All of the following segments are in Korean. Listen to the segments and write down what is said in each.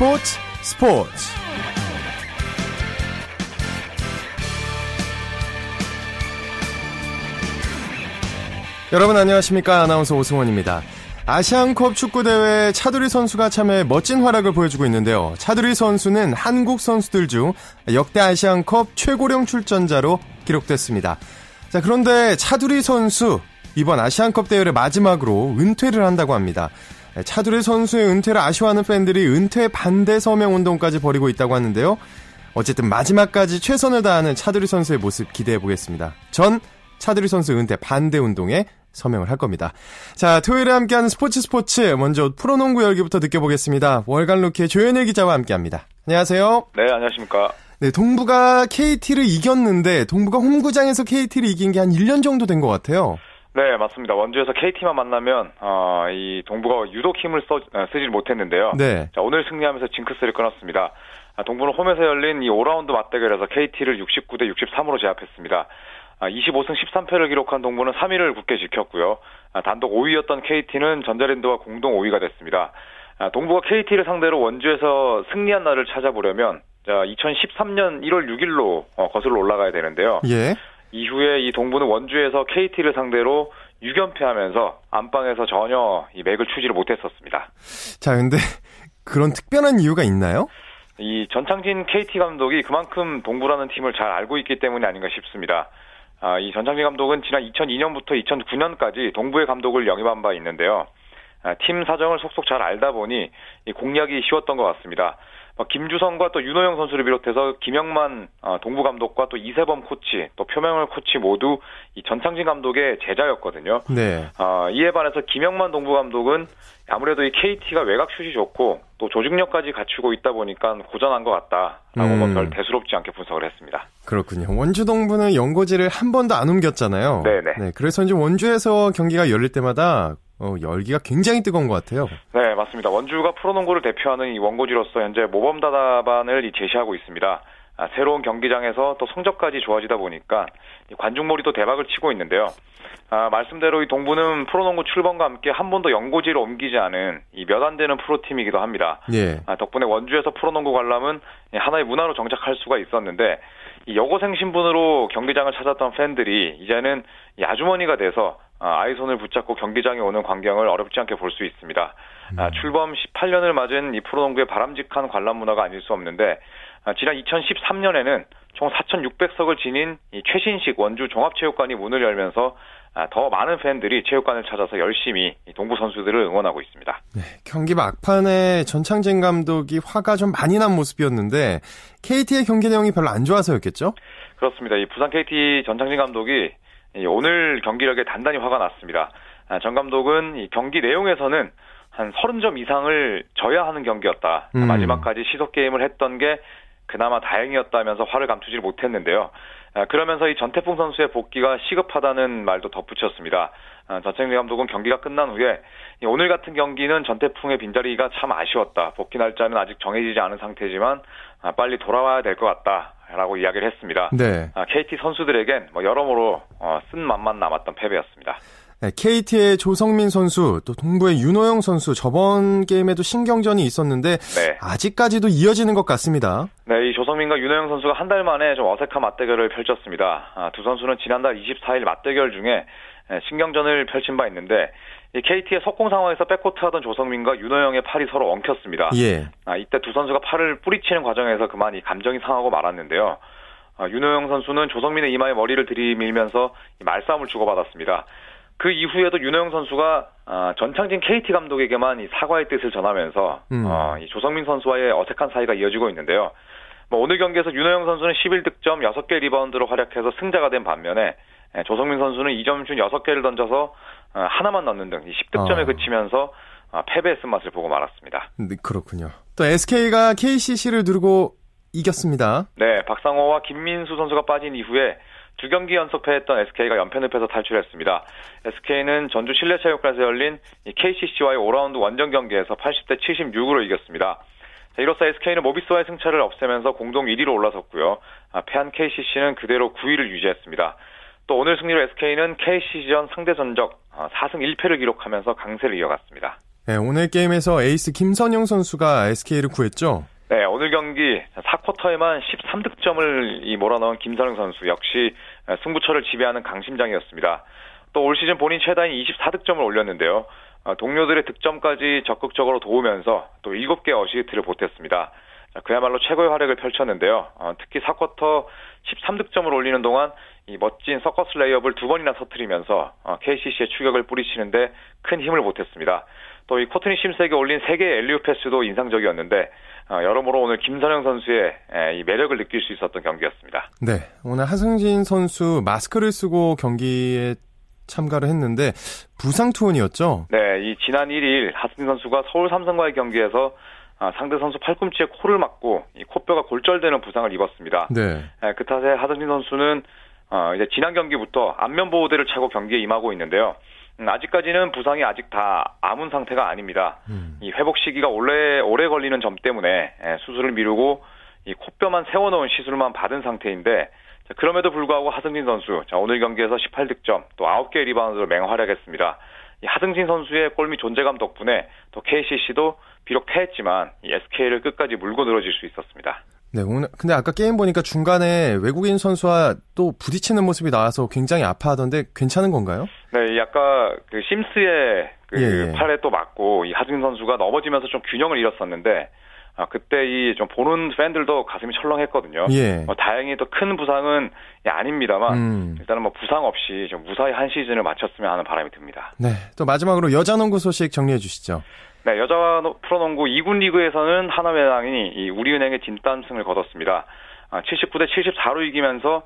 스포츠 스포츠 여러분 안녕하십니까 아나운서 오승원입니다. 아시안컵 축구대회 차두리 선수가 참여 멋진 활약을 보여주고 있는데요. 차두리 선수는 한국 선수들 중 역대 아시안컵 최고령 출전자로 기록됐습니다. 자, 그런데 차두리 선수 이번 아시안컵 대회를 마지막으로 은퇴를 한다고 합니다. 차두리 선수의 은퇴를 아쉬워하는 팬들이 은퇴 반대 서명 운동까지 벌이고 있다고 하는데요. 어쨌든 마지막까지 최선을 다하는 차두리 선수의 모습 기대해 보겠습니다. 전 차두리 선수 은퇴 반대 운동에 서명을 할 겁니다. 자, 토요일에 함께하는 스포츠 스포츠 먼저 프로농구 열기부터 느껴보겠습니다. 월간 루키의 조현일 기자와 함께합니다. 안녕하세요. 네, 안녕하십니까. 네, 동부가 KT를 이겼는데 동부가 홈구장에서 KT를 이긴 게 한 1년 정도 된 것 같아요. 네, 맞습니다. 원주에서 KT만 만나면 어, 이 동부가 유독 힘을 써, 어, 쓰질 못했는데요. 네. 자, 오늘 승리하면서 징크스를 끊었습니다. 아, 동부는 홈에서 열린 이 5라운드 맞대결에서 KT를 69대 63으로 제압했습니다. 25승 아, 13패를 기록한 동부는 3위를 굳게 지켰고요. 아, 단독 5위였던 KT는 전자랜드와 공동 5위가 됐습니다. 아, 동부가 KT를 상대로 원주에서 승리한 날을 찾아보려면 2013년 1월 6일로 어, 거슬러 올라가야 되는데요. 예. 이후에 이 동부는 원주에서 KT를 상대로 6연패하면서 안방에서 전혀 이 맥을 추지를 못했었습니다. 자, 근데 그런 특별한 이유가 있나요? 이 전창진 KT 감독이 그만큼 동부라는 팀을 잘 알고 있기 때문이 아닌가 싶습니다. 아, 이 전창진 감독은 지난 2002년부터 2009년까지 동부의 감독을 영입한 바 있는데요. 아, 팀 사정을 속속 잘 알다 보니 공략이 쉬웠던 것 같습니다. 뭐 김주성과 또 윤호영 선수를 비롯해서 김영만 어, 동부 감독과 또 이세범 코치, 또 표명을 코치 모두 이 전창진 감독의 제자였거든요. 네. 어, 이에 반해서 김영만 동부 감독은 아무래도 이 KT가 외곽 슛이 좋고 또 조직력까지 갖추고 있다 보니까 고전한 것 같다라고 뭐 음. 별 대수롭지 않게 분석을 했습니다. 그렇군요. 원주 동부는 연고지를 한 번도 안 옮겼잖아요. 네네. 네, 그래서 이제 원주에서 경기가 열릴 때마다 어, 열기가 굉장히 뜨거운 것 같아요. 네, 맞습니다. 원주가 프로농구를 대표하는 이 원고지로서 현재 모범다답안을 제시하고 있습니다. 아, 새로운 경기장에서 또 성적까지 좋아지다 보니까 관중몰이도 대박을 치고 있는데요. 아, 말씀대로 이 동부는 프로농구 출범과 함께 한 번도 연고지를 옮기지 않은 이 몇 안 되는 프로팀이기도 합니다. 예. 아, 덕분에 원주에서 프로농구 관람은 하나의 문화로 정착할 수가 있었는데 이 여고생 신분으로 경기장을 찾았던 팬들이 이제는 이 아주머니가 돼서 아, 아이 손을 붙잡고 경기장에 오는 광경을 어렵지 않게 볼 수 있습니다. 아, 음. 출범 18년을 맞은 이 프로농구의 바람직한 관람 문화가 아닐 수 없는데 아, 지난 2013년에는 총 4,600석을 지닌 이 최신식 원주 종합체육관이 문을 열면서 더 많은 팬들이 체육관을 찾아서 열심히 동부 선수들을 응원하고 있습니다. 네, 경기 막판에 전창진 감독이 화가 좀 많이 난 모습이었는데 KT의 경기 내용이 별로 안 좋아서였겠죠? 그렇습니다. 이 부산 KT 전창진 감독이 오늘 경기력에 단단히 화가 났습니다. 아, 전 감독은 경기 내용에서는 한 30점 이상을 져야 하는 경기였다. 음. 마지막까지 시속 게임을 했던 게 그나마 다행이었다면서 화를 감추지 못했는데요. 아, 그러면서 이 전태풍 선수의 복귀가 시급하다는 말도 덧붙였습니다. 아, 전창진 감독은 경기가 끝난 후에 오늘 같은 경기는 전태풍의 빈자리가 참 아쉬웠다. 복귀 날짜는 아직 정해지지 않은 상태지만 빨리 돌아와야 될 것 같다. 라고 이야기를 했습니다. 네. KT 아, 선수들에겐 뭐 여러모로 어, 쓴 맛만 남았던 패배였습니다. 네, KT의 조성민 선수, 또 동부의 윤호영 선수, 저번 게임에도 신경전이 있었는데, 네. 아직까지도 이어지는 것 같습니다. 네, 이 조성민과 윤호영 선수가 한 달 만에 좀 어색한 맞대결을 펼쳤습니다. 아, 두 선수는 지난달 24일 맞대결 중에 신경전을 펼친 바 있는데, 이 KT의 석공 상황에서 백코트 하던 조성민과 윤호영의 팔이 서로 엉켰습니다. 예. 아, 이때 두 선수가 팔을 뿌리치는 과정에서 그만 이 감정이 상하고 말았는데요. 아, 윤호영 선수는 조성민의 이마에 머리를 들이밀면서 말싸움을 주고받았습니다. 그 이후에도 윤호영 선수가 아, 전창진 KT 감독에게만 이 사과의 뜻을 전하면서 음. 어, 이 조성민 선수와의 어색한 사이가 이어지고 있는데요. 뭐 오늘 경기에서 윤호영 선수는 11득점 6개 리바운드로 활약해서 승자가 된 반면에 예, 조성민 선수는 2점슛 6개를 던져서 어, 하나만 넣는 등 10득점에 아. 그치면서 어, 패배의 쓴맛을 보고 말았습니다. 네, 그렇군요. 또 SK가 KCC를 누르고 이겼습니다. 네, 박상호와 김민수 선수가 빠진 이후에 두 경기 연속 패했던 SK가 연패늪에서 탈출했습니다. SK는 전주 실내체육관에서 열린 KCC와의 5라운드 원정 경기에서 80대 76으로 이겼습니다. 자, 이로써 SK는 모비스와의 승차를 없애면서 공동 1위로 올라섰고요. 아, 패한 KCC는 그대로 9위를 유지했습니다. 또 오늘 승리로 SK는 KC전 상대 전적 4승 어, 1패를 기록하면서 강세를 이어갔습니다. 네, 오늘 게임에서 에이스 김선영 선수가 SK를 구했죠. 네, 오늘 경기 4쿼터에만 13득점을 몰아넣은 김선형 선수 역시 승부처를 지배하는 강심장이었습니다. 또 올 시즌 본인 최다인 24득점을 올렸는데요. 어, 동료들의 득점까지 적극적으로 도우면서 또 7개 어시스트를 보탰습니다. 그야말로 최고의 활약을 펼쳤는데요. 어, 특히 4쿼터 13득점을 올리는 동안 이 멋진 서커스 레이업을 두 번이나 터트리면서 KCC의 어, 추격을 뿌리치는데 큰 힘을 보탰습니다. 또 이 코트니 심스에게 올린 3개의 엘리오 패스도 인상적이었는데 여러모로 오늘 김선영 선수의 이 매력을 느낄 수 있었던 경기였습니다. 네, 오늘 하승진 선수 마스크를 쓰고 경기에 참가를 했는데 부상 투혼이었죠? 네, 이 지난 1일 하승진 선수가 서울 삼성과의 경기에서 아, 상대 선수 팔꿈치에 코를 맞고 이 코뼈가 골절되는 부상을 입었습니다. 네. 네그 탓에 하승진 선수는 어, 이제 지난 경기부터 안면 보호대를 차고 경기에 임하고 있는데요. 음, 아직까지는 부상이 아직 다 아문 상태가 아닙니다. 음. 이 회복 시기가 오래 오래 걸리는 점 때문에 예, 수술을 미루고 이 코뼈만 세워놓은 시술만 받은 상태인데 자, 그럼에도 불구하고 하승진 선수 자, 오늘 경기에서 18득점 또 9개 리바운드로 맹활약했습니다. 이 하승진 선수의 골밑 존재감 덕분에 또 KCC도 비록 패했지만 이 SK를 끝까지 물고 늘어질 수 있었습니다. 네, 오늘 근데 아까 게임 보니까 중간에 외국인 선수와 또 부딪히는 모습이 나와서 굉장히 아파하던데 괜찮은 건가요? 네, 약간 그 심스의 그 예, 예. 팔에 또 맞고 이 하승진 선수가 넘어지면서 좀 균형을 잃었었는데 아, 그때 이 좀 보는 팬들도 가슴이 철렁했거든요. 예. 뭐 다행히 또 큰 부상은 예, 아닙니다만 음. 일단은 뭐 부상 없이 좀 무사히 한 시즌을 마쳤으면 하는 바람이 듭니다. 네. 또 마지막으로 여자 농구 소식 정리해 주시죠. 네, 여자 프로농구 2군 리그에서는 하나회당이 이 우리은행의 진땀승을 거뒀습니다. 아, 79대 74로 이기면서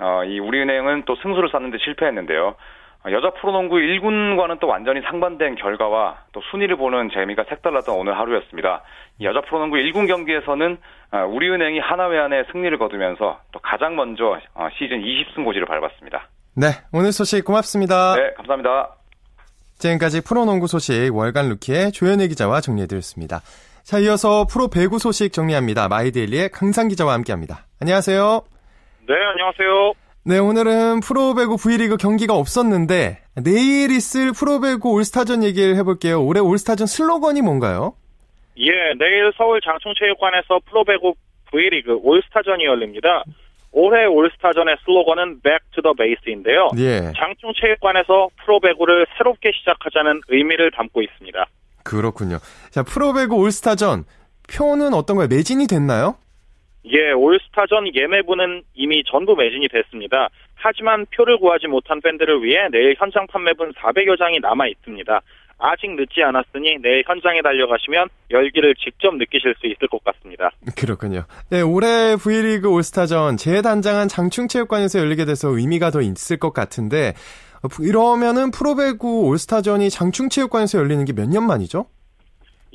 어, 이 우리은행은 또 승수를 쌓는데 실패했는데요. 아, 여자 프로농구 1군과는 또 완전히 상반된 결과와 또 순위를 보는 재미가 색달랐던 오늘 하루였습니다. 여자 프로농구 1군 경기에서는 아, 우리은행이 하나회안에 승리를 거두면서 또 가장 먼저 어, 시즌 20승 고지를 밟았습니다. 네, 오늘 소식 고맙습니다. 네, 감사합니다. 지금까지 프로농구 소식 월간 루키의 조현혜 기자와 정리해드렸습니다. 자, 이어서 프로 배구 소식 정리합니다. 마이데일리의 강상 기자와 함께합니다. 안녕하세요. 네, 안녕하세요. 네, 오늘은 프로 배구 V리그 경기가 없었는데 내일 있을 프로 배구 올스타전 얘기를 해볼게요. 올해 올스타전 슬로건이 뭔가요? 예, 내일 서울 장충체육관에서 프로 배구 V리그 올스타전이 열립니다. 올해 올스타전의 슬로건은 Back to the Base인데요. 예. 장충체육관에서 프로배구를 새롭게 시작하자는 의미를 담고 있습니다. 그렇군요. 자, 프로배구 올스타전 표는 어떤가요? 매진이 됐나요? 예, 올스타전 예매분은 이미 전부 매진이 됐습니다. 하지만 표를 구하지 못한 팬들을 위해 내일 현장 판매분 400여 장이 남아 있습니다. 아직 늦지 않았으니 내일 현장에 달려가시면 열기를 직접 느끼실 수 있을 것 같습니다. 그렇군요. 네, 올해 V리그 올스타전 재단장한 장충체육관에서 열리게 돼서 의미가 더 있을 것 같은데 이러면은 프로배구 올스타전이 장충체육관에서 열리는 게 몇 년 만이죠?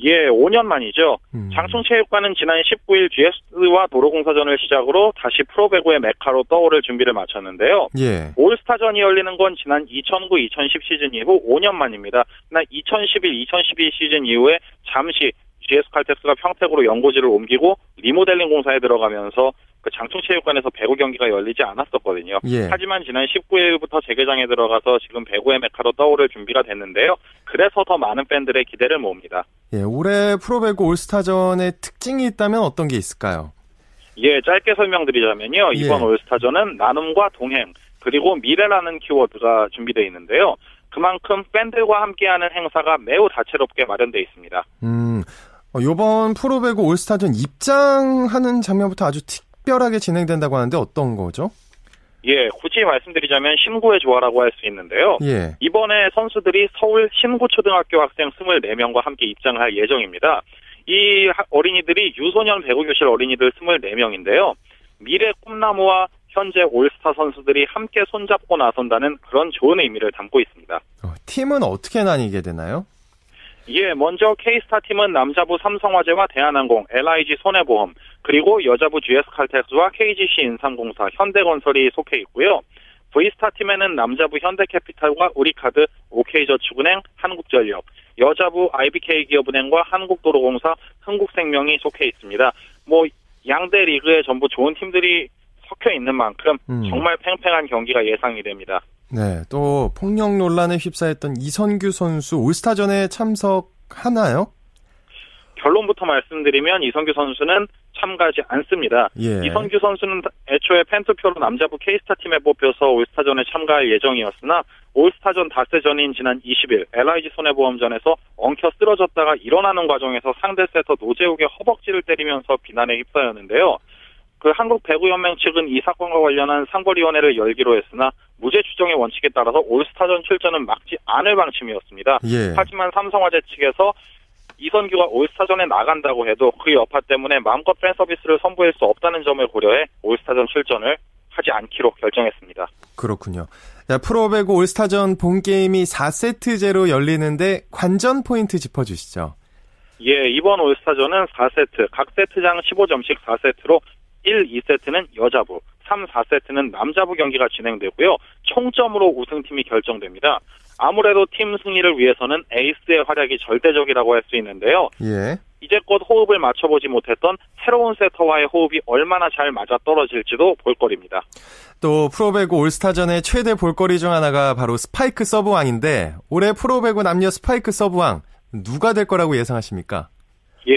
예, 5년 만이죠. 음. 장충체육관은 지난 19일 GS와 도로공사전을 시작으로 다시 프로배구의 메카로 떠오를 준비를 마쳤는데요. 예. 올스타전이 열리는 건 지난 2009-2010 시즌 이후 5년 만입니다. 나2011-2012 시즌 이후에 잠시 GS 칼텍스가 평택으로 연고지를 옮기고 리모델링 공사에 들어가면서 그 장충체육관에서 배구 경기가 열리지 않았었거든요. 예. 하지만 지난 19일부터 재개장에 들어가서 지금 배구의 메카로 떠오를 준비가 됐는데요. 그래서 더 많은 팬들의 기대를 모읍니다. 예, 올해 프로배구 올스타전의 특징이 있다면 어떤 게 있을까요? 예, 짧게 설명드리자면요. 예. 이번 예. 올스타전은 나눔과 동행, 그리고 미래라는 키워드가 준비되어 있는데요. 그만큼 팬들과 함께하는 행사가 매우 다채롭게 마련되어 있습니다. 음, 어, 이번 프로배구 올스타전 입장하는 장면부터 아주 특 특별하게 진행된다고 하는데 어떤 거죠? 예, 굳이 말씀드리자면 심구의 조화라고 할 수 있는데요. 예. 이번에 선수들이 서울 심구초등학교 학생 24명과 함께 입장할 예정입니다. 이 어린이들이 유소년 배구교실 어린이들 24명인데요. 미래 꿈나무와 현재 올스타 선수들이 함께 손잡고 나선다는 그런 좋은 의미를 담고 있습니다. 어, 팀은 어떻게 나뉘게 되나요? 예, 먼저 K스타 팀은 남자부 삼성화재와 대한항공, LIG 손해보험, 그리고 여자부 GS칼텍스와 KGC 인삼공사, 현대건설이 속해 있고요. V스타 팀에는 남자부 현대캐피탈과 우리카드, OK저축은행, 한국전력, 여자부 IBK 기업은행과 한국도로공사, 흥국생명이 속해 있습니다. 뭐 양대 리그에 전부 좋은 팀들이 섞여 있는 만큼 음. 정말 팽팽한 경기가 예상이 됩니다. 네, 또 폭력 논란에 휩싸였던 이선규 선수 올스타전에 참석 하나요? 결론부터 말씀드리면 이성규 선수는 참가하지 않습니다. 예. 이성규 선수는 애초에 팬투표로 남자부 K스타 팀에 뽑혀서 올스타전에 참가할 예정이었으나 올스타전 닷새 전인 지난 20일 LIG 손해보험전에서 엉켜 쓰러졌다가 일어나는 과정에서 상대 세터 노재욱의 허벅지를 때리면서 비난에 휩싸였는데요. 그 한국 배구연맹 측은 이 사건과 관련한 상벌위원회를 열기로 했으나 무죄 추정의 원칙에 따라서 올스타전 출전은 막지 않을 방침이었습니다. 예. 하지만 삼성화재 측에서 이선규가 올스타전에 나간다고 해도 그 여파 때문에 마음껏 팬 서비스를 선보일 수 없다는 점을 고려해 올스타전 출전을 하지 않기로 결정했습니다. 그렇군요. 자, 프로배구 올스타전 본 게임이 4세트제로 열리는데 관전 포인트 짚어주시죠. 예, 이번 올스타전은 4세트, 각 세트장 15점씩 4세트로 1, 2세트는 여자부, 3, 4세트는 남자부 경기가 진행되고요. 총점으로 우승팀이 결정됩니다. 아무래도 팀 승리를 위해서는 에이스의 활약이 절대적이라고 할 수 있는데요. 예. 이제껏 호흡을 맞춰보지 못했던 새로운 세터와의 호흡이 얼마나 잘 맞아 떨어질지도 볼거리입니다. 또 프로배구 올스타전의 최대 볼거리 중 하나가 바로 스파이크 서브왕인데 올해 프로배구 남녀 스파이크 서브왕 누가 될 거라고 예상하십니까? 예,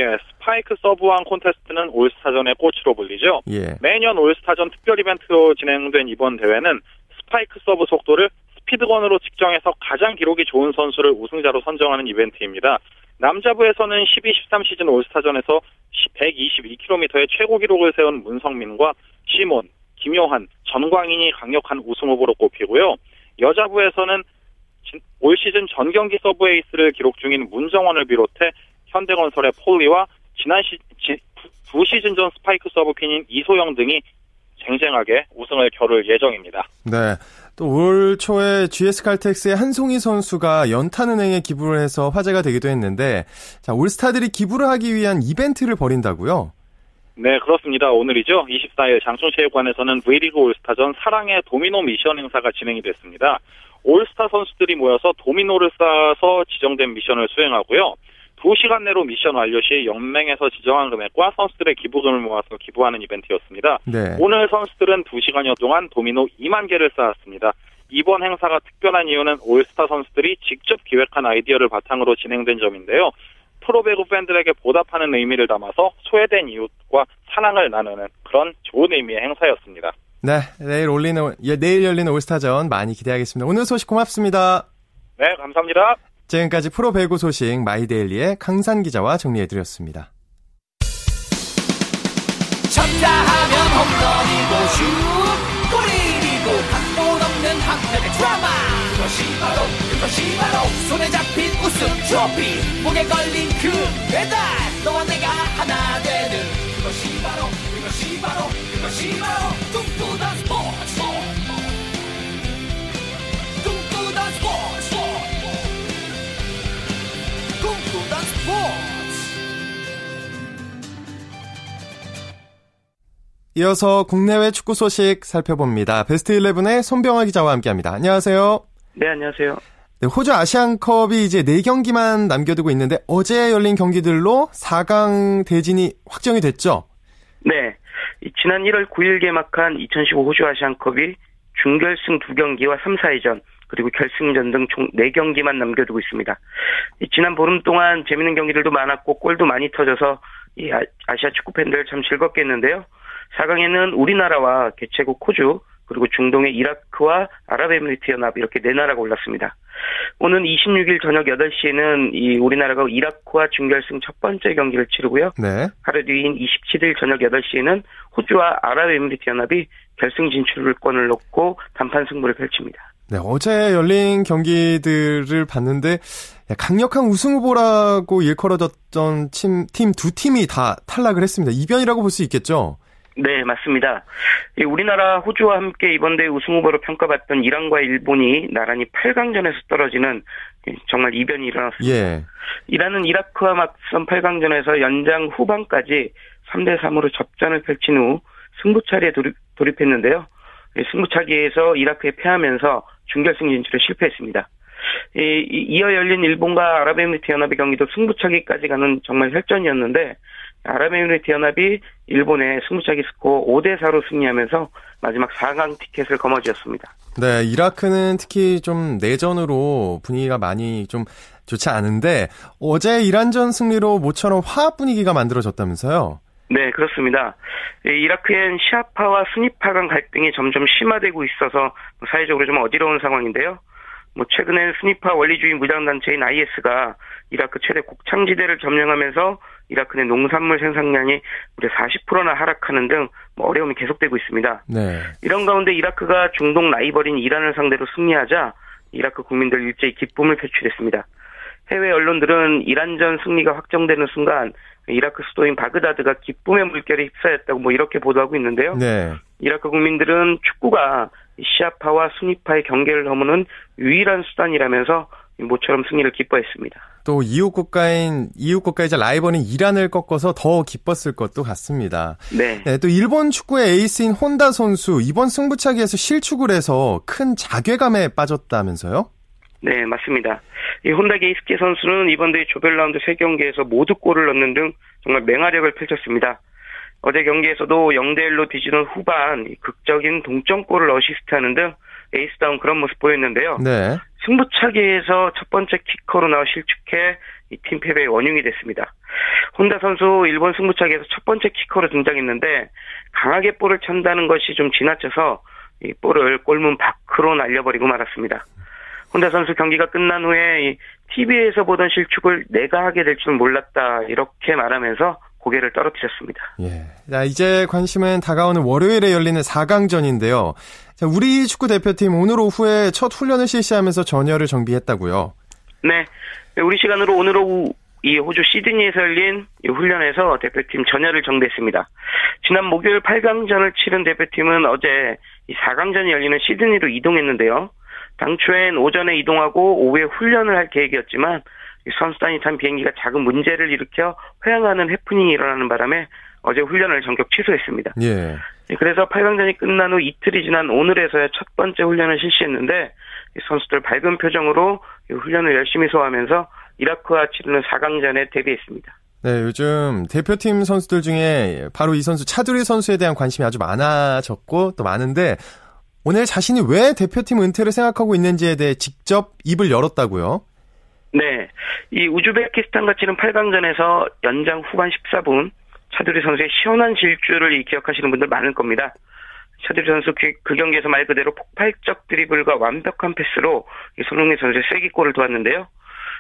스파이크 서브왕 콘테스트는 올스타전의 꽃으로 불리죠. 예. 매년 올스타전 특별 이벤트로 진행된 이번 대회는 스파이크 서브 속도를 스피드건으로 측정해서 가장 기록이 좋은 선수를 우승자로 선정하는 이벤트입니다. 남자부에서는 12-13 시즌 올스타전에서 122km의 최고 기록을 세운 문성민과 시몬, 김요한, 전광인이 강력한 우승 후보로 꼽히고요. 여자부에서는 올 시즌 전 경기 서브 에이스를 기록 중인 문정원을 비롯해 현대건설의 폴리와 지난 시, 지, 두 시즌 전 스파이크 서브퀸인 이소영 등이 쟁쟁하게 우승을 겨룰 예정입니다. 네. 또 올 초에 GS 칼텍스의 한송이 선수가 연탄은행에 기부를 해서 화제가 되기도 했는데, 자, 올스타들이 기부를 하기 위한 이벤트를 벌인다고요? 네, 그렇습니다. 오늘이죠. 24일 장충체육관에서는 V리그 올스타전 사랑의 도미노 미션 행사가 진행이 됐습니다. 올스타 선수들이 모여서 도미노를 쌓아서 지정된 미션을 수행하고요. 2시간 내로 미션 완료 시 연맹에서 지정한 금액과 선수들의 기부금을 모아서 기부하는 이벤트였습니다. 네. 오늘 선수들은 2시간여 동안 도미노 2만 개를 쌓았습니다. 이번 행사가 특별한 이유는 올스타 선수들이 직접 기획한 아이디어를 바탕으로 진행된 점인데요. 프로배구 팬들에게 보답하는 의미를 담아서 소외된 이웃과 사랑을 나누는 그런 좋은 의미의 행사였습니다. 네, 내일 올리는 예, 내일 열리는 올스타전 많이 기대하겠습니다. 오늘 소식 고맙습니다. 네, 감사합니다. 지금까지 프로 배구 소식 마이데일리의 강산 기자와 정리해드렸습니다. 쳤다 하면 홈런이고 슛 골이고 각본 없는 한편의 드라마. 그것이 바로 그것이 바로 손에 잡힌 우승 트로피. 목에 걸린 그 배달 너와 내가 하나 되는. 그것이 바로 그것이 바로 그것이 바로 꿈 이어서 국내외 축구 소식 살펴봅니다. 베스트 11의 손병화 기자와 함께합니다. 안녕하세요. 네, 안녕하세요. 네, 호주 아시안컵이 이제 4경기만 남겨두고 있는데 어제 열린 경기들로 4강 대진이 확정이 됐죠? 네. 지난 1월 9일 개막한 2015 호주 아시안컵이 준결승 2경기와 3, 4회전 그리고 결승전 등 총 4경기만 남겨두고 있습니다. 지난 보름 동안 재밌는 경기들도 많았고 골도 많이 터져서 이 아, 아시아 축구 팬들 참 즐겁겠는데요. 4강에는 우리나라와 개최국 호주 그리고 중동의 이라크와 아랍에미리트 연합 이렇게 네 나라가 올랐습니다. 오는 26일 저녁 8시에는 이 우리나라가 이라크와 준결승 첫 번째 경기를 치르고요. 네. 하루 뒤인 27일 저녁 8시에는 호주와 아랍에미리트 연합이 결승 진출권을 놓고 단판 승부를 펼칩니다. 네, 어제 열린 경기들을 봤는데 강력한 우승 후보라고 일컬어졌던 팀 두 팀이 다 탈락을 했습니다. 이변이라고 볼 수 있겠죠? 네, 맞습니다. 우리나라 호주와 함께 이번 대회 우승 후보로 평가받던 이란과 일본이 나란히 8강전에서 떨어지는 정말 이변이 일어났습니다. 예. 이란은 이라크와 맞선 8강전에서 연장 후반까지 3대 3으로 접전을 펼친 후 승부차기에 돌입, 돌입했는데요. 승부차기에서 이라크에 패하면서 준결승 진출에 실패했습니다. 이, 이어 열린 일본과 아랍에미리트 연합의 경기도 승부차기까지 가는 정말 혈전이었는데 아랍에미리트 연합이 일본의 승부차기 스코어 5대 4로 승리하면서 마지막 4강 티켓을 거머쥐었습니다. 네, 이라크는 특히 좀 내전으로 분위기가 많이 좀 좋지 않은데 어제 이란전 승리로 모처럼 화합 분위기가 만들어졌다면서요? 네, 그렇습니다. 이라크엔 시아파와 스니파 간 갈등이 점점 심화되고 있어서 사회적으로 좀 어지러운 상황인데요. 뭐 최근엔 스니파 원리주의 무장단체인 IS가 이라크 최대 곡창지대를 점령하면서 이라크 내 농산물 생산량이 무려 40%나 하락하는 등뭐 어려움이 계속되고 있습니다. 네. 이런 가운데 이라크가 중동 라이벌인 이란을 상대로 승리하자 이라크 국민들 일제히 기쁨을 표출했습니다. 해외 언론들은 이란전 승리가 확정되는 순간 이라크 수도인 바그다드가 기쁨의 물결에 휩싸였다고 뭐 이렇게 보도하고 있는데요. 네. 이라크 국민들은 축구가 시아파와 수니파의 경계를 넘는 유일한 수단이라면서 모처럼 승리를 기뻐했습니다. 또 이웃 국가인 이웃 국가이자 라이벌인 이란을 꺾어서 더 기뻤을 것도 같습니다. 네. 네. 또 일본 축구의 에이스인 혼다 선수 이번 승부차기에서 실축을 해서 큰 자괴감에 빠졌다면서요? 네, 맞습니다. 이 혼다 게이스케 선수는 이번 대회 조별 라운드 3경기에서 모두 골을 넣는 등 정말 맹활약을 펼쳤습니다. 어제 경기에서도 0대1로 뒤지는 후반 극적인 동점골을 어시스트하는 등 에이스다운 그런 모습 보였는데요. 네. 승부차기에서 첫 번째 키커로 나와 실축해 이 팀 패배의 원흉이 됐습니다. 혼다 선수 일본 승부차기에서 첫 번째 키커로 등장했는데 강하게 볼을 찬다는 것이 좀 지나쳐서 이 볼을 골문 밖으로 날려버리고 말았습니다. 혼다 선수 경기가 끝난 후에 TV에서 보던 실축을 내가 하게 될 줄 몰랐다 이렇게 말하면서 고개를 떨어뜨렸습니다. 예. 자, 이제 관심은 다가오는 월요일에 열리는 4강전인데요. 자, 우리 축구 대표팀 오늘 오후에 첫 훈련을 실시하면서 전열을 정비했다고요. 네. 우리 시간으로 오늘 오후 이 호주 시드니에서 열린 이 훈련에서 대표팀 전열을 정비했습니다. 지난 목요일 8강전을 치른 대표팀은 어제 이 4강전이 열리는 시드니로 이동했는데요. 당초엔 오전에 이동하고 오후에 훈련을 할 계획이었지만 선수단이 탄 비행기가 작은 문제를 일으켜 회항하는 해프닝이 일어나는 바람에 어제 훈련을 전격 취소했습니다. 예. 그래서 8강전이 끝난 후 이틀이 지난 오늘에서야 첫 번째 훈련을 실시했는데 선수들 밝은 표정으로 훈련을 열심히 소화하면서 이라크와 치르는 4강전에 데뷔했습니다. 네, 요즘 대표팀 선수들 중에 바로 이 선수 차두리 선수에 대한 관심이 아주 많아졌고 또 많은데 오늘 자신이 왜 대표팀 은퇴를 생각하고 있는지에 대해 직접 입을 열었다고요? 네. 이 우즈베키스탄과 치는 8강전에서 연장 후반 14분 차두리 선수의 시원한 질주를 기억하시는 분들 많을 겁니다. 차두리 선수 그, 그 경기에서 말 그대로 폭발적 드리블과 완벽한 패스로 손흥민 선수의 쐐기골을 도왔는데요.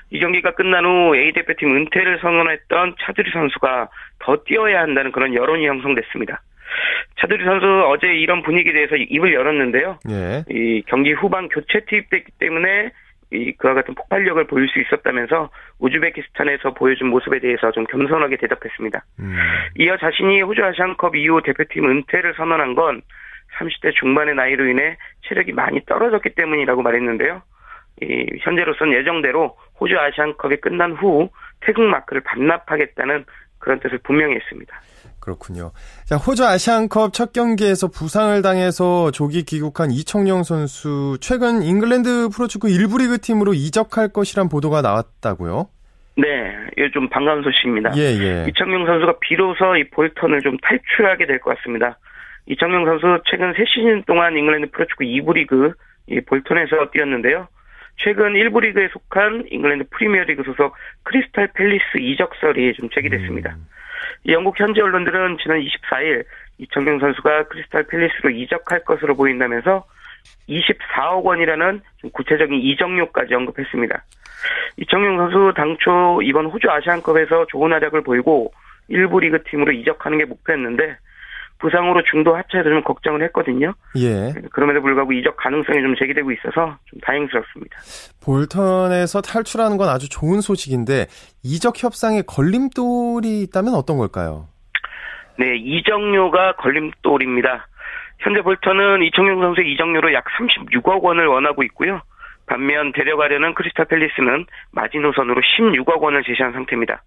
이 경기가 끝난 후 A 대표팀 은퇴를 선언했던 차두리 선수가 더 뛰어야 한다는 그런 여론이 형성됐습니다. 차두리 선수 어제 이런 분위기에 대해서 입을 열었는데요. 예. 이 경기 후반 교체 투입됐기 때문에 이 그와 같은 폭발력을 보일 수 있었다면서 우즈베키스탄에서 보여준 모습에 대해서 좀 겸손하게 대답했습니다. 음. 이어 자신이 호주 아시안컵 이후 대표팀 은퇴를 선언한 건 30대 중반의 나이로 인해 체력이 많이 떨어졌기 때문이라고 말했는데요. 이 현재로선 예정대로 호주 아시안컵이 끝난 후 태극 마크를 반납하겠다는 그런 뜻을 분명히 했습니다. 그렇군요. 자, 호주 아시안컵 첫 경기에서 부상을 당해서 조기 귀국한 이청용 선수 최근 잉글랜드 프로축구 1부 리그 팀으로 이적할 것이란 보도가 나왔다고요? 네, 이게 좀 반가운 소식입니다. 예, 예. 이청용 선수가 비로소 이 볼턴을 좀 탈출하게 될 것 같습니다. 이청용 선수 최근 3시즌 동안 잉글랜드 프로축구 2부 리그 이 볼턴에서 뛰었는데요. 최근 1부 리그에 속한 잉글랜드 프리미어리그 소속 크리스탈 팰리스 이적설이 좀 제기됐습니다. 음. 영국 현지 언론들은 지난 24일 이청용 선수가 크리스탈 팰리스로 이적할 것으로 보인다면서 24억 원이라는 구체적인 이적료까지 언급했습니다. 이청용 선수 당초 이번 호주 아시안컵에서 좋은 활약을 보이고 일부 리그 팀으로 이적하는 게 목표였는데 부상으로 중도 하차해서 좀 걱정을 했거든요. 예. 그럼에도 불구하고 이적 가능성이 좀 제기되고 있어서 좀 다행스럽습니다. 볼턴에서 탈출하는 건 아주 좋은 소식인데 이적 협상에 걸림돌이 있다면 어떤 걸까요? 네, 이적료가 걸림돌입니다. 현재 볼턴은 이청용 선수의 이적료로 약 36억 원을 원하고 있고요. 반면 데려가려는 크리스탈 팰리스는 마지노선으로 16억 원을 제시한 상태입니다.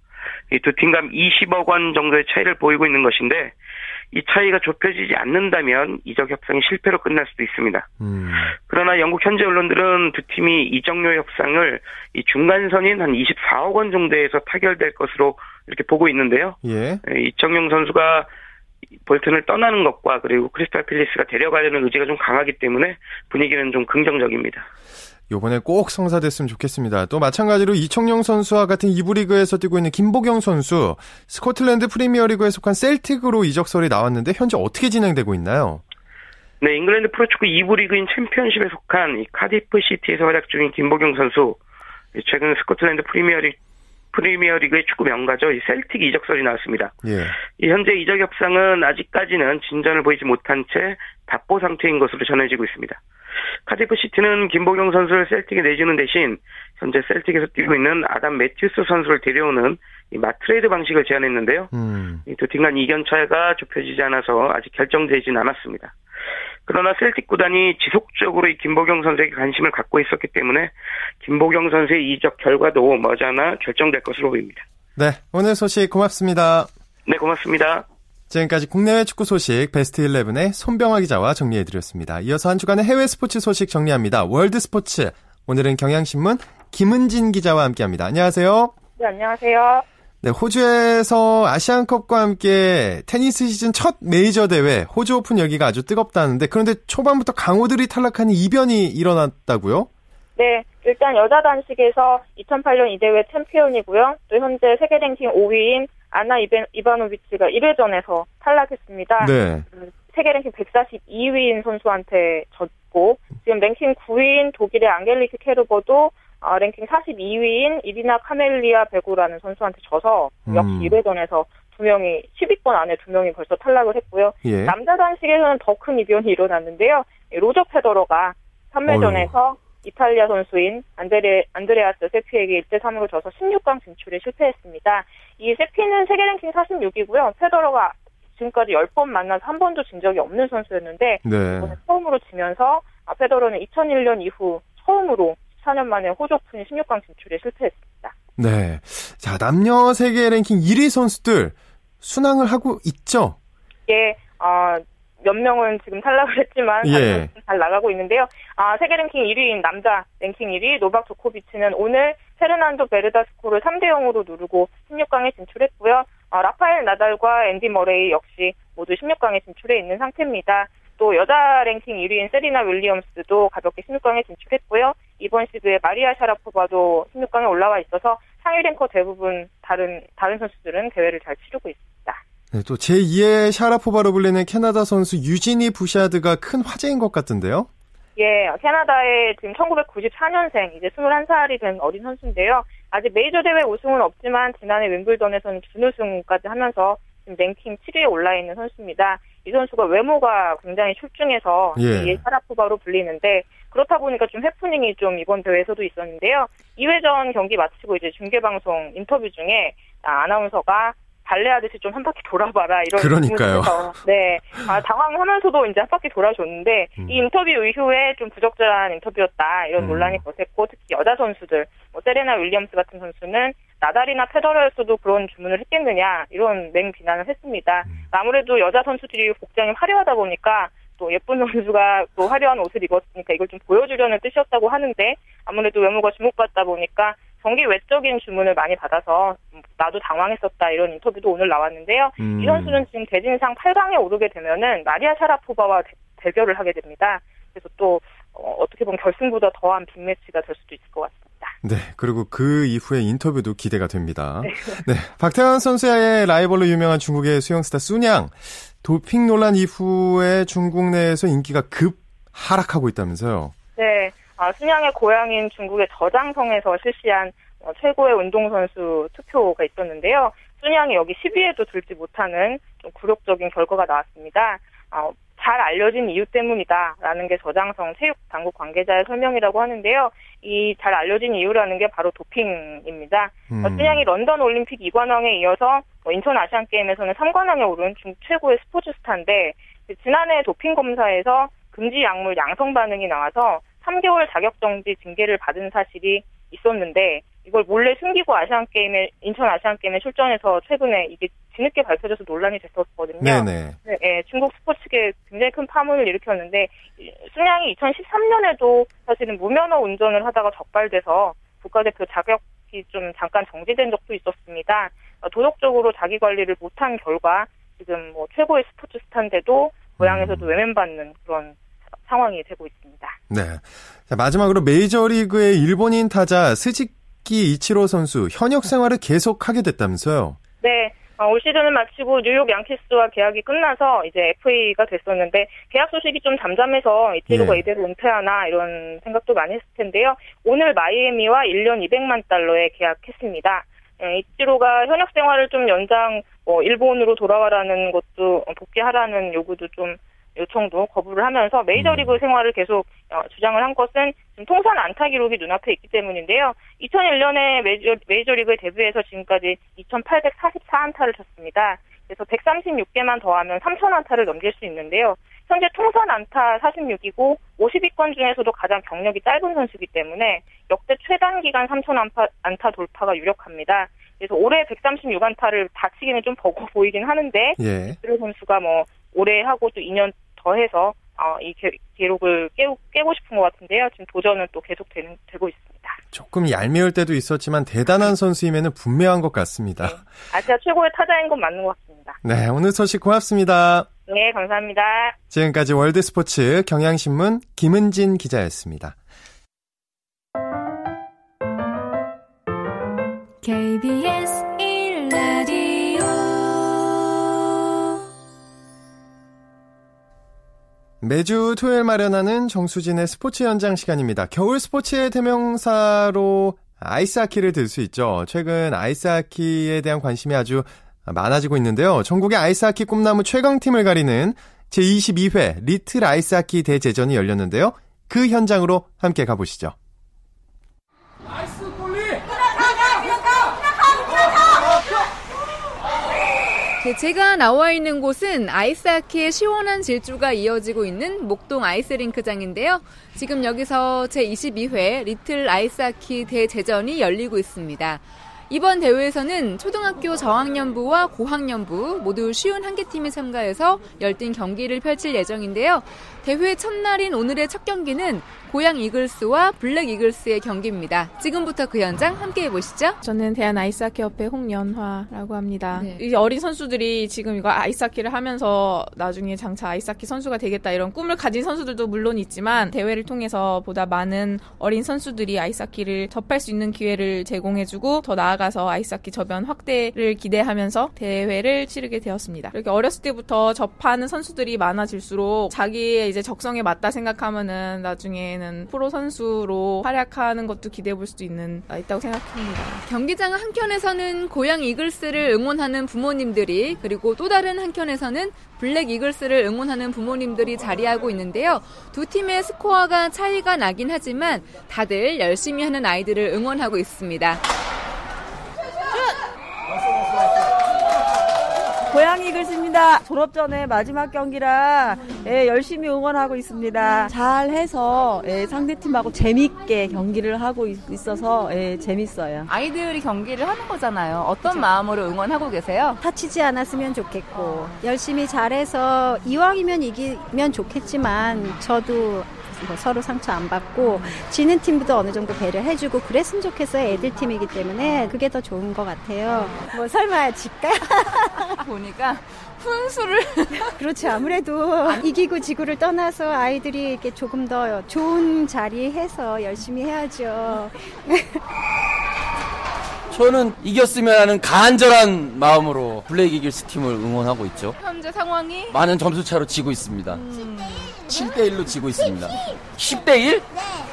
이 두 팀 간 20억 원 정도의 차이를 보이고 있는 것인데 이 차이가 좁혀지지 않는다면 이적 협상이 실패로 끝날 수도 있습니다. 음. 그러나 영국 현지 언론들은 두 팀이 이적료 협상을 이 중간선인 한 24억 원 정도에서 타결될 것으로 이렇게 보고 있는데요. 예. 예 이청용 선수가 볼튼을 떠나는 것과 그리고 크리스탈 필리스가 데려가려는 의지가 좀 강하기 때문에 분위기는 좀 긍정적입니다. 요번에 꼭 성사됐으면 좋겠습니다. 또 마찬가지로 이청용 선수와 같은 2부 리그에서 뛰고 있는 김보경 선수, 스코틀랜드 프리미어리그에 속한 셀틱으로 이적설이 나왔는데 현재 어떻게 진행되고 있나요? 네, 잉글랜드 프로축구 2부 리그인 챔피언십에 속한 카디프 시티에서 활약 중인 김보경 선수, 최근 스코틀랜드 프리미어리 프리미어리그의 축구 명가죠. 이 셀틱 이적설이 나왔습니다. 예. 이 현재 이적 협상은 아직까지는 진전을 보이지 못한 채 답보 상태인 것으로 전해지고 있습니다. 카디프 시티는 김보경 선수를 셀틱에 내주는 대신 현재 셀틱에서 뛰고 있는 아담 매튜스 선수를 데려오는 이 맞트레이드 방식을 제안했는데요. 음. 이 두팀 간 이견 차가 좁혀지지 않아서 아직 결정되진 않았습니다. 그러나 셀틱 구단이 지속적으로 이 김보경 선수에게 관심을 갖고 있었기 때문에 김보경 선수의 이적 결과도 머지않아 결정될 것으로 보입니다. 네, 오늘 소식 고맙습니다. 네, 고맙습니다. 지금까지 국내외 축구 소식 베스트 11의 손병화 기자와 정리해드렸습니다. 이어서 한 주간의 해외 스포츠 소식 정리합니다. 월드 스포츠. 오늘은 경향신문 김은진 기자와 함께 합니다. 안녕하세요. 네, 안녕하세요. 네, 호주에서 아시안컵과 함께 테니스 시즌 첫 메이저 대회 호주 오픈 열기가 아주 뜨겁다는데 그런데 초반부터 강호들이 탈락하는 이변이 일어났다고요? 네, 일단 여자 단식에서 2008년 이 대회 챔피언이고요. 또 현재 세계 랭킹 5위인 아나 이벤, 이바노비치가 1회전에서 탈락했습니다. 네. 음, 세계 랭킹 142위인 선수한테 졌고 지금 랭킹 9위인 독일의 앙겔리크 케르버도 어, 랭킹 42위인 이리나 카멜리아 베고라는 선수한테 져서 역시 음. 1회전에서 두 명이 10위권 안에 두 명이 벌써 탈락을 했고요. 예. 남자 단식에서는 더 큰 이변이 일어났는데요. 로저 페더러가 3회전에서 이탈리아 선수인 안드레, 안드레아스 세피에게 1대 3으로 져서 16강 진출에 실패했습니다. 이 세피는 세계 랭킹 46위고요. 페더러가 지금까지 10번 만나서 한 번도 진 적이 없는 선수였는데 네. 처음으로 지면서 아, 페더러는 2001년 이후 처음으로 14년 만에 호주 오픈 16강 진출에 실패했습니다. 네. 자, 남녀 세계 랭킹 1위 선수들 순항을 하고 있죠? 예. 어, 몇 명은 지금 탈락을 했지만 예. 잘 나가고 있는데요. 아, 세계 랭킹 1위인 남자 랭킹 1위 노박 조코비치는 오늘 페르난도 베르다스코를 3대 0으로 누르고 16강에 진출했고요. 아, 라파엘 나달과 앤디 머레이 역시 모두 16강에 진출해 있는 상태입니다. 또 여자 랭킹 1위인 세리나 윌리엄스도 가볍게 16강에 진출했고요. 이번 시드의 마리아 샤라포바도 16강에 올라와 있어서 상위 랭커 대부분 다른 다른 선수들은 대회를 잘 치르고 있습니다. 네, 또 제2의 샤라포바로 불리는 캐나다 선수 유지니 부샤드가 큰 화제인 것 같은데요? 예, 캐나다의 지금 1994년생, 이제 21살이 된 어린 선수인데요. 아직 메이저 대회 우승은 없지만 지난해 윈블던에서는 준우승까지 하면서 지금 랭킹 7위에 올라 있는 선수입니다. 이 선수가 외모가 굉장히 출중해서 예. 샤라포바로 불리는데 그렇다 보니까 좀 해프닝이 좀 이번 대회에서도 있었는데요. 2회전 경기 마치고 이제 중계방송 인터뷰 중에 아나운서가 발레하듯이 좀 한 바퀴 돌아봐라 이런 그러니까요. 네, 아, 당황하면서도 이제 한 바퀴 돌아줬는데 음. 이 인터뷰 이후에 좀 부적절한 인터뷰였다 이런 음. 논란이 거셌고 특히 여자 선수들 뭐 세레나 윌리엄스 같은 선수는 나달이나 페더러였어도 그런 주문을 했겠느냐 이런 맹 비난을 했습니다. 음. 아무래도 여자 선수들이 복장이 화려하다 보니까 또 예쁜 선수가 또 화려한 옷을 입었으니까 이걸 좀 보여주려는 뜻이었다고 하는데 아무래도 외모가 주목받다 보니까 경기 외적인 주문을 많이 받아서 나도 당황했었다 이런 인터뷰도 오늘 나왔는데요. 음. 이 선수는 지금 대진상 8강에 오르게 되면은 마리아 샤라포바와 대, 결을 하게 됩니다. 그래서 또 어, 떻게 보면 결승보다 더한 빅매치가 될 수도 있을 것 같습니다. 네, 그리고 그 이후의 인터뷰도 기대가 됩니다. 네, 네 박태환 선수의 라이벌로 유명한 중국의 수영 스타 수냥 도핑 논란 이후에 중국 내에서 인기가 급 하락하고 있다면서요? 네, 아, 순양의 고향인 중국의 저장성에서 실시한 어, 최고의 운동선수 투표가 있었는데요. 순양이 여기 10위에도 들지 못하는 좀 굴욕적인 결과가 나왔습니다. 어, 잘 알려진 이유 때문이다라는 게 저장성 체육 당국 관계자의 설명이라고 하는데요. 이 잘 알려진 이유라는 게 바로 도핑입니다. 음. 순양이 런던 올림픽 2관왕에 이어서 뭐 인천 아시안 게임에서는 3관왕에 오른 중국 최고의 스포츠 스타인데 지난해 도핑 검사에서 금지 약물 양성 반응이 나와서 3개월 자격 정지 징계를 받은 사실이 있었는데 이걸 몰래 숨기고 아시안 게임에 인천 아시안 게임에 출전해서 최근에 이게 뒤늦게 밝혀져서 논란이 됐었거든요. 네네. 네, 네, 중국 스포츠계 굉장히 큰 파문을 일으켰는데 승량이 2013년에도 사실은 무면허 운전을 하다가 적발돼서 국가대표 자격이 좀 잠깐 정지된 적도 있었습니다. 어, 도덕적으로 자기 관리를 못한 결과 지금 뭐 최고의 스포츠 스타인데도 고향에서도 음. 외면받는 그런 상황이 되고 있습니다. 네. 자, 마지막으로 메이저리그의 일본인 타자 스 즈키 이치로 선수 현역 생활을 계속하게 됐다면서요? 네. 어, 올 시즌을 마치고 뉴욕 양키스와 계약이 끝나서 이제 FA가 됐었는데 계약 소식이 좀 잠잠해서 이치로가 예. 이대로 은퇴하나 이런 생각도 많이 했을 텐데요. 오늘 마이애미와 1년 200만 달러에 계약했습니다. 예, 이치로가 현역 생활을 좀 연장 뭐 일본으로 돌아와라는 것도 복귀하라는 요구도 좀 요청도 거부를 하면서 메이저리그 음. 생활을 계속 어, 주장을 한 것은 지금 통산 안타 기록이 눈앞에 있기 때문인데요. 2001년에 메이저, 메이저리그에 데뷔해서 지금까지 2,844안타를 쳤습니다. 그래서 136개만 더하면 3,000안타를 넘길 수 있는데요. 현재 통산 안타 46이고 50위권 중에서도 가장 경력이 짧은 선수이기 때문에 역대 최단 기간 3,000 안타 안타 돌파가 유력합니다. 그래서 올해 136안타를 다치기는 좀 버거 보이긴 하는데 예. 이 선수가 뭐 올해 하고 또 2년 더 해서 어, 이 기록을 깨고, 깨고 싶은 것 같은데요. 지금 도전은 또 계속 되는, 되고 있습니다. 조금 얄미울 때도 있었지만 대단한 선수임에는 분명한 것 같습니다. 네. 아시아 최고의 타자인 건 맞는 것 같습니다. 네, 오늘 소식 고맙습니다. 네, 감사합니다. 지금까지 월드스포츠 경향신문 김은진 기자였습니다. KBS 매주 토요일 마련하는 정수진의 스포츠 현장 시간입니다. 겨울 스포츠의 대명사로 아이스하키를 들 수 있죠. 최근 아이스하키에 대한 관심이 아주 많아지고 있는데요. 전국의 아이스하키 꿈나무 최강팀을 가리는 제22회 리틀 아이스하키 대제전이 열렸는데요. 그 현장으로 함께 가보시죠. 네, 제가 나와 있는 곳은 아이스하키의 시원한 질주가 이어지고 있는 목동 아이스링크장인데요. 지금 여기서 제22회 리틀 아이스하키 대제전이 열리고 있습니다. 이번 대회에서는 초등학교 저학년부와 고학년부 모두 쉰한 개 팀이 참가해서 열띤 경기를 펼칠 예정인데요. 대회 첫날인 오늘의 첫 경기는 고양 이글스와 블랙 이글스의 경기입니다. 지금부터 그 현장 함께 해 보시죠. 저는 대한 아이스하키협회 홍연화라고 합니다. 네. 이 어린 선수들이 지금 이거 아이스하키를 하면서 나중에 장차 아이스하키 선수가 되겠다 이런 꿈을 가진 선수들도 물론 있지만 대회를 통해서 보다 많은 어린 선수들이 아이스하키를 접할 수 있는 기회를 제공해주고 더 나아가서 아이스하키 저변 확대를 기대하면서 대회를 치르게 되었습니다. 이렇게 어렸을 때부터 접하는 선수들이 많아질수록 자기의 이제 적성에 맞다 생각하면은 나중에 는 프로 선수로 활약하는 것도 기대해 볼 수도 있는 아, 있다고 생각합니다. 경기장 한켠에서는 고양 이글스를 응원하는 부모님들이 그리고 또 다른 한켠에서는 블랙 이글스를 응원하는 부모님들이 자리하고 있는데요. 두 팀의 스코어가 차이가 나긴 하지만 다들 열심히 하는 아이들을 응원하고 있습니다. 고양 이 글 씨입니다. 졸업 전에 마지막 경기라 예, 열심히 응원하고 있습니다. 잘해서 예, 상대팀하고 재밌게 경기를 하고 있, 어서 예, 재밌어요. 아이들이 경기를 하는 거잖아요. 어떤 그렇죠. 마음으로 응원하고 계세요? 다치지 않았으면 좋겠고 열심히 잘해서 이왕이면 이기면 좋겠지만 저도 뭐 서로 상처 안 받고 지는 팀도 어느 정도 배려해주고 그랬으면 좋겠어요. 애들 팀이기 때문에 그게 더 좋은 것 같아요. 뭐 설마 질까? 보니까 훈수를 그렇지 아무래도 이기고 지구를 떠나서 아이들이 이렇게 조금 더 좋은 자리에 해서 열심히 해야죠. 저는 이겼으면 하는 간절한 마음으로 블랙 이글스 팀을 응원하고 있죠. 현재 상황이 많은 점수 차로 지고 있습니다. 음. 7대1로 지고 있습니다. 10대1? 네.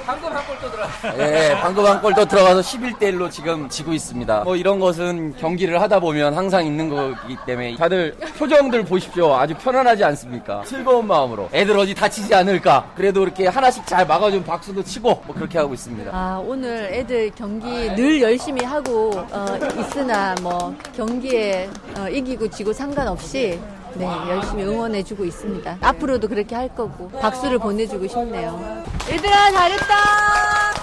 방금 한 골 또 들어. 예, 방금 한 골 또 들어가서 11대1로 지금 지고 있습니다. 뭐 이런 것은 경기를 하다 보면 항상 있는 거기 때문에 다들 표정들 보십시오. 아주 편안하지 않습니까? 즐거운 마음으로. 애들 어디 다치지 않을까? 그래도 이렇게 하나씩 잘 막아주면 박수도 치고 뭐 그렇게 하고 있습니다. 아, 오늘 애들 경기 늘 열심히 하고 어, 있으나 뭐 경기에 어, 이기고 지고 상관없이 네, 열심히 응원해주고 있습니다. 앞으로도 그렇게 할 거고 박수를 보내주고 싶네요. 얘들아 잘했다.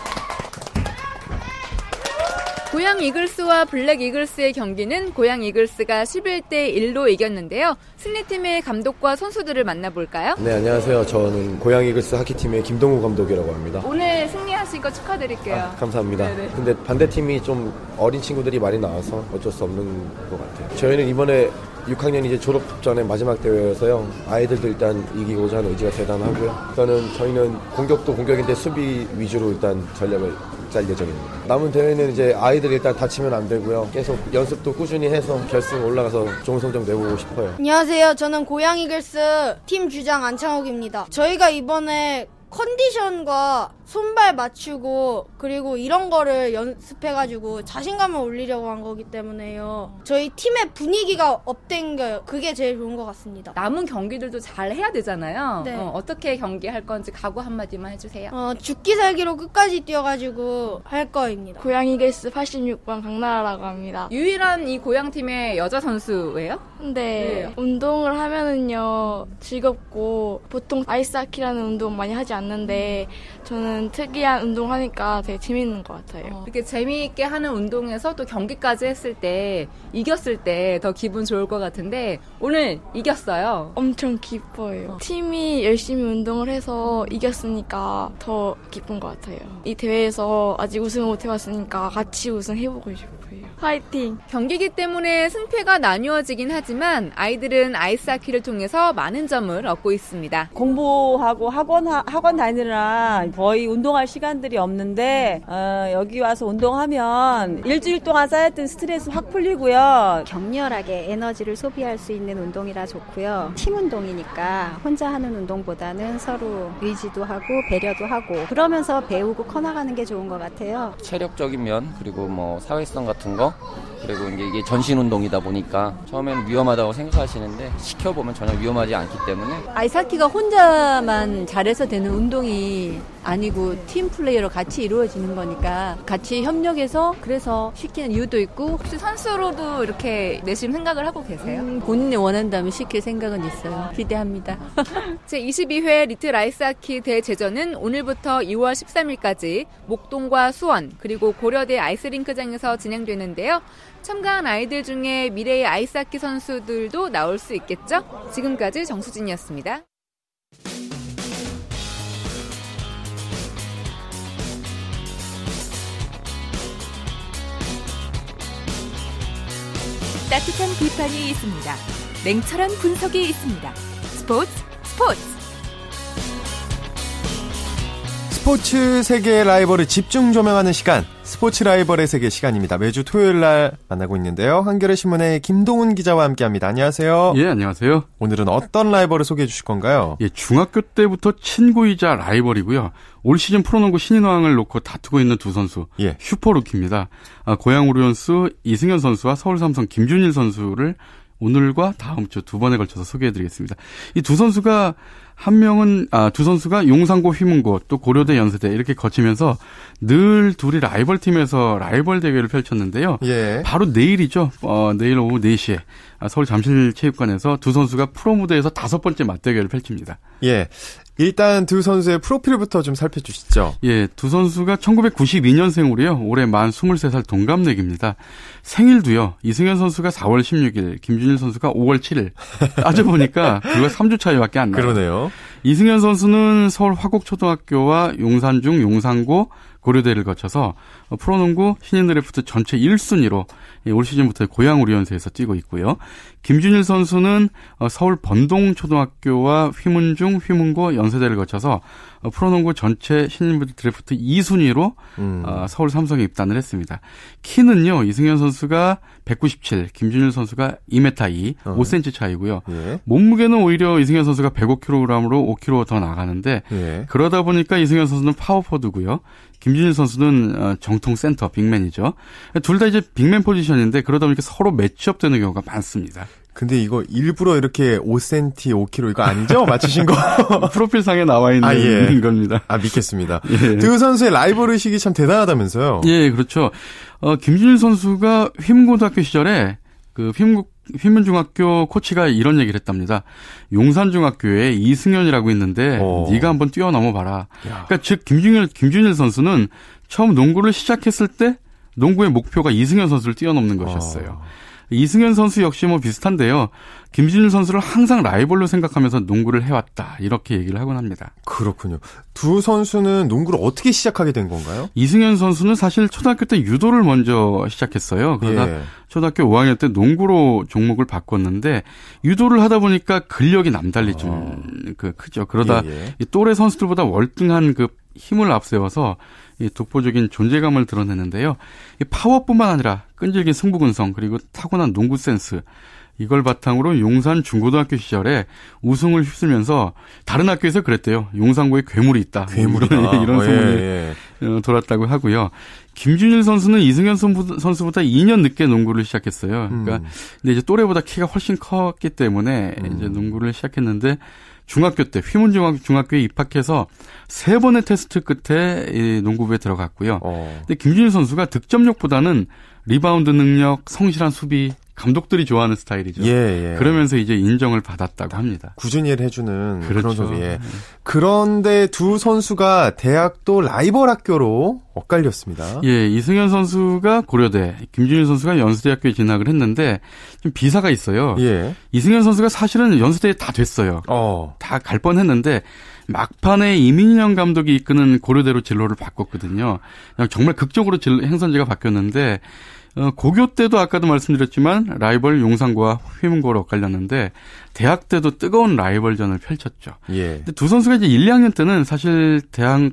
고양 이글스와 블랙 이글스의 경기는 고양 이글스가 11대 1로 이겼는데요. 승리팀의 감독과 선수들을 만나볼까요? 네, 안녕하세요. 저는 고양 이글스 하키팀의 김동우 감독이라고 합니다. 오늘 승리하신 거 축하드릴게요. 아, 감사합니다. 네네. 근데 반대팀이 좀 어린 친구들이 많이 나와서 어쩔 수 없는 것 같아요. 저희는 이번에 6학년 이제 졸업 전에 마지막 대회여서요. 아이들도 일단 이기고자 하는 의지가 대단하고요. 일단은 저희는 공격도 공격인데 수비 위주로 일단 전략을 짤 예정입니다. 남은 대회는 이제 아이들 일단 다치면 안 되고요. 계속 연습도 꾸준히 해서 결승 올라가서 좋은 성적 내보고 싶어요. 안녕하세요. 저는 고양이글스 팀 주장 안창욱입니다. 저희가 이번에 컨디션과 손발 맞추고 그리고 이런 거를 연습해가지고 자신감을 올리려고 한 거기 때문에요. 저희 팀의 분위기가 업된거요. 그게 제일 좋은 것 같습니다. 남은 경기들도 잘 해야 되잖아요. 네. 어, 떻게 경기할 건지 각오 한마디만 해주세요. 어, 죽기 살기로 끝까지 뛰어가지고 할 거입니다. 고양이 게스 86번 강나라라고 합니다. 유일한 이 고양 팀의 여자 선수예요? 네. 네. 운동을 하면은요 즐겁고 보통 아이스하키라는 운동 많이 하지 않는데 저는 특이한 운동 하니까 되게 재밌는 것 같아요. 어, 이렇게 재미있게 하는 운동에서 또 경기까지 했을 때 이겼을 때 더 기분 좋을 것 같은데 오늘 이겼어요. 엄청 기뻐요. 팀이 열심히 운동을 해서 이겼으니까 더 기쁜 것 같아요. 이 대회에서 아직 우승을 못 해봤으니까 같이 우승해보고 싶어요. 화이팅! 경기기 때문에 승패가 나뉘어지긴 하지만 아이들은 아이스하키를 통해서 많은 점을 얻고 있습니다. 공부하고 학원 학원 다니느라 거의 운동할 시간들이 없는데 어, 여기 와서 운동하면 일주일 동안 쌓였던 스트레스 확 풀리고요. 격렬하게 에너지를 소비할 수 있는 운동이라 좋고요. 팀 운동이니까 혼자 하는 운동보다는 서로 의지도 하고 배려도 하고 그러면서 배우고 커나가는 게 좋은 것 같아요. 체력적인 면 그리고 뭐 사회성 같은 거 그리고 이제 이게 전신 운동이다 보니까 처음에는 위험하다고 생각하시는데 시켜보면 전혀 위험하지 않기 때문에 아이스하키가 혼자만 잘해서 되는 운동이 아니고 팀 플레이로 같이 이루어지는 거니까 같이 협력해서 그래서 시키는 이유도 있고 혹시 선수로도 이렇게 내심 생각을 하고 계세요? 음, 본인이 원한다면 시킬 생각은 있어요. 기대합니다. 제 22회 리틀 아이스하키 대제전은 오늘부터 2월 13일까지 목동과 수원 그리고 고려대 아이스링크장에서 진행되는데요. 참가한 아이들 중에 미래의 아이스하키 선수들도 나올 수 있겠죠? 지금까지 정수진이었습니다. 따뜻한 비판이 있습니다. 냉철한 분석이 있습니다. 스포츠 스포츠 스포츠 세계의 라이벌을 집중 조명하는 시간 스포츠 라이벌의 세계 시간입니다. 매주 토요일 날 만나고 있는데요. 한겨레 신문의 김동훈 기자와 함께합니다. 안녕하세요. 예, 안녕하세요. 오늘은 어떤 라이벌을 소개해 주실 건가요? 예, 중학교 때부터 친구이자 라이벌이고요. 올 시즌 프로농구 신인왕을 놓고 다투고 있는 두 선수. 예. 슈퍼루키입니다. 아, 고양 오리온스 이승현 선수와 서울 삼성 김준일 선수를 오늘과 다음 주 두 번에 걸쳐서 소개해드리겠습니다. 이 두 선수가 한 명은 아, 두 선수가 용산고 휘문고 또 고려대 연세대 이렇게 거치면서 늘 둘이 라이벌 팀에서 라이벌 대결을 펼쳤는데요. 예. 바로 내일이죠. 어, 내일 오후 4시에 서울 잠실체육관에서 두 선수가 프로 무대에서 다섯 번째 맞대결을 펼칩니다. 예. 일단 두 선수의 프로필부터 좀 살펴주시죠. 예, 두 선수가 1992년생으로요. 올해 만 23살 동갑내기입니다. 생일도요. 이승현 선수가 4월 16일, 김준일 선수가 5월 7일. 따져보니까 불과 3주 차이밖에 안 나요. 그러네요. 이승현 선수는 서울 화곡초등학교와 용산중, 용산고, 고려대를 거쳐서 프로농구 신인 드래프트 전체 1순위로 올 시즌부터 고양 오리온스에서 뛰고 있고요. 김준일 선수는 서울 번동 초등학교와 휘문중, 휘문고, 연세대를 거쳐서 프로농구 전체 신인 드래프트 2순위로 음. 서울 삼성에 입단을 했습니다. 키는요, 이승현 선수가 197, 김준일 선수가 2m 2, 어. 5cm 차이고요. 예. 몸무게는 오히려 이승현 선수가 105kg으로 5kg 더 나가는데 예. 그러다 보니까 이승현 선수는 파워포워드고요. 김준일 선수는 어, 정통 센터 빅맨이죠. 둘 다 이제 빅맨 포지션인데 그러다 보니까 서로 매치업 되는 경우가 많습니다. 근데 이거 일부러 이렇게 5cm, 5kg 이거 아니죠? 맞추신 거? 프로필상에 나와 있는 아, 예. 겁니다. 아, 믿겠습니다. 예. 두 선수의 라이벌 의식이 참 대단하다면서요? 예, 그렇죠. 어, 김준일 선수가 휘문고등학교 시절에 그 휘문, 휘문중학교 코치가 이런 얘기를 했답니다. 용산중학교에 이승현이라고 있는데 오. 어. 네가 한번 뛰어넘어 봐라. 그러니까 즉 김준일 김준일 선수는 처음 농구를 시작했을 때 농구의 목표가 이승현 선수를 뛰어넘는 것이었어요. 어. 이승현 선수 역시 뭐 비슷한데요. 김진일 선수를 항상 라이벌로 생각하면서 농구를 해왔다. 이렇게 얘기를 하곤 합니다. 그렇군요. 두 선수는 농구를 어떻게 시작하게 된 건가요? 이승현 선수는 사실 초등학교 때 유도를 먼저 시작했어요. 그러다 예. 초등학교 5학년 때 농구로 종목을 바꿨는데 유도를 하다 보니까 근력이 남달리 좀그 어. 크죠. 그러다 예, 예. 또래 선수들보다 월등한 그 힘을 앞세워서 이 독보적인 존재감을 드러내는데요. 이 파워뿐만 아니라 끈질긴 승부근성 그리고 타고난 농구 센스 이걸 바탕으로 용산 중고등학교 시절에 우승을 휩쓸면서 다른 학교에서 그랬대요. 용산고에 괴물이 있다. 괴물이다. 이런, 이런 어, 소문이 예, 예. 돌았다고 하고요. 김준일 선수는 이승현 선수보다 2년 늦게 농구를 시작했어요. 그러니까 음. 근데 이제 또래보다 키가 훨씬 컸기 때문에 음. 이제 농구를 시작했는데 중학교 때 휘문 중학교 중학교에 입학해서 세 번의 테스트 끝에 이 농구부에 들어갔고요. 어. 근데 김준일 선수가 득점력보다는 리바운드 능력, 성실한 수비, 감독들이 좋아하는 스타일이죠. 예, 예. 그러면서 이제 인정을 받았다고 합니다. 꾸준히 해주는 그렇죠. 그런 소리에. 네. 그런데 두 선수가 대학도 라이벌 학교로 엇갈렸습니다. 예, 이승현 선수가 고려대, 김준일 선수가 연세대학교에 진학을 했는데 좀 비사가 있어요. 예. 이승현 선수가 사실은 연수대에 다 됐어요. 어. 다 갈 뻔했는데 막판에 이민영 감독이 이끄는 고려대로 진로를 바꿨거든요. 그냥 정말 극적으로 행선지가 바뀌었는데 어, 고교 때도 아까도 말씀드렸지만 라이벌 용산과 휘문고로 엇갈렸는데 대학 때도 뜨거운 라이벌전을 펼쳤죠. 예. 근데 두 선수가 이제 1, 2학년 때는 사실 대학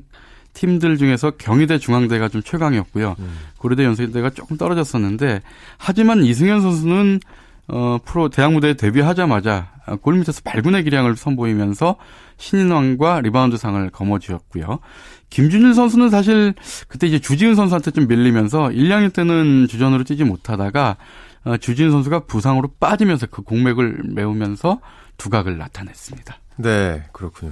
팀들 중에서 경희대 중앙대가 좀 최강이었고요. 음. 고려대 연세대가 조금 떨어졌었는데 하지만 이승현 선수는 어 프로 대학 무대에 데뷔하자마자 골 밑에서 발군의 기량을 선보이면서 신인왕과 리바운드상을 거머쥐었고요. 김준일 선수는 사실 그때 이제 주지훈 선수한테 좀 밀리면서 1, 2학년 때는 주전으로 뛰지 못하다가 어, 주지훈 선수가 부상으로 빠지면서 그 공맥을 메우면서 두각을 나타냈습니다. 네, 그렇군요.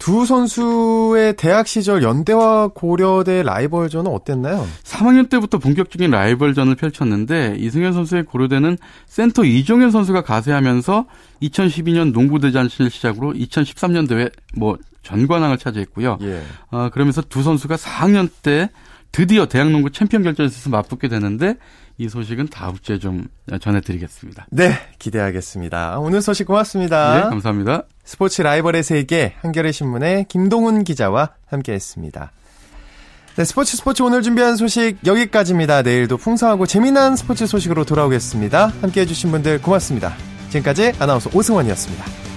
두 선수의 대학 시절 연대와 고려대 라이벌전은 어땠나요? 3학년 때부터 본격적인 라이벌전을 펼쳤는데 이승현 선수의 고려대는 센터 이종현 선수가 가세하면서 2012년 농구대잔치를 시작으로 2013년 대회 뭐 전관왕을 차지했고요. 예. 어, 그러면서 두 선수가 4학년 때 드디어 대학농구 챔피언 결전에서 맞붙게 되는데 이 소식은 다음 주에 좀 전해드리겠습니다. 네, 기대하겠습니다. 오늘 소식 고맙습니다. 네, 감사합니다. 스포츠 라이벌의 세계 한겨레 신문의 김동훈 기자와 함께했습니다. 네, 스포츠 스포츠 오늘 준비한 소식 여기까지입니다. 내일도 풍성하고 재미난 스포츠 소식으로 돌아오겠습니다. 함께해 주신 분들 고맙습니다. 지금까지 아나운서 오승원이었습니다.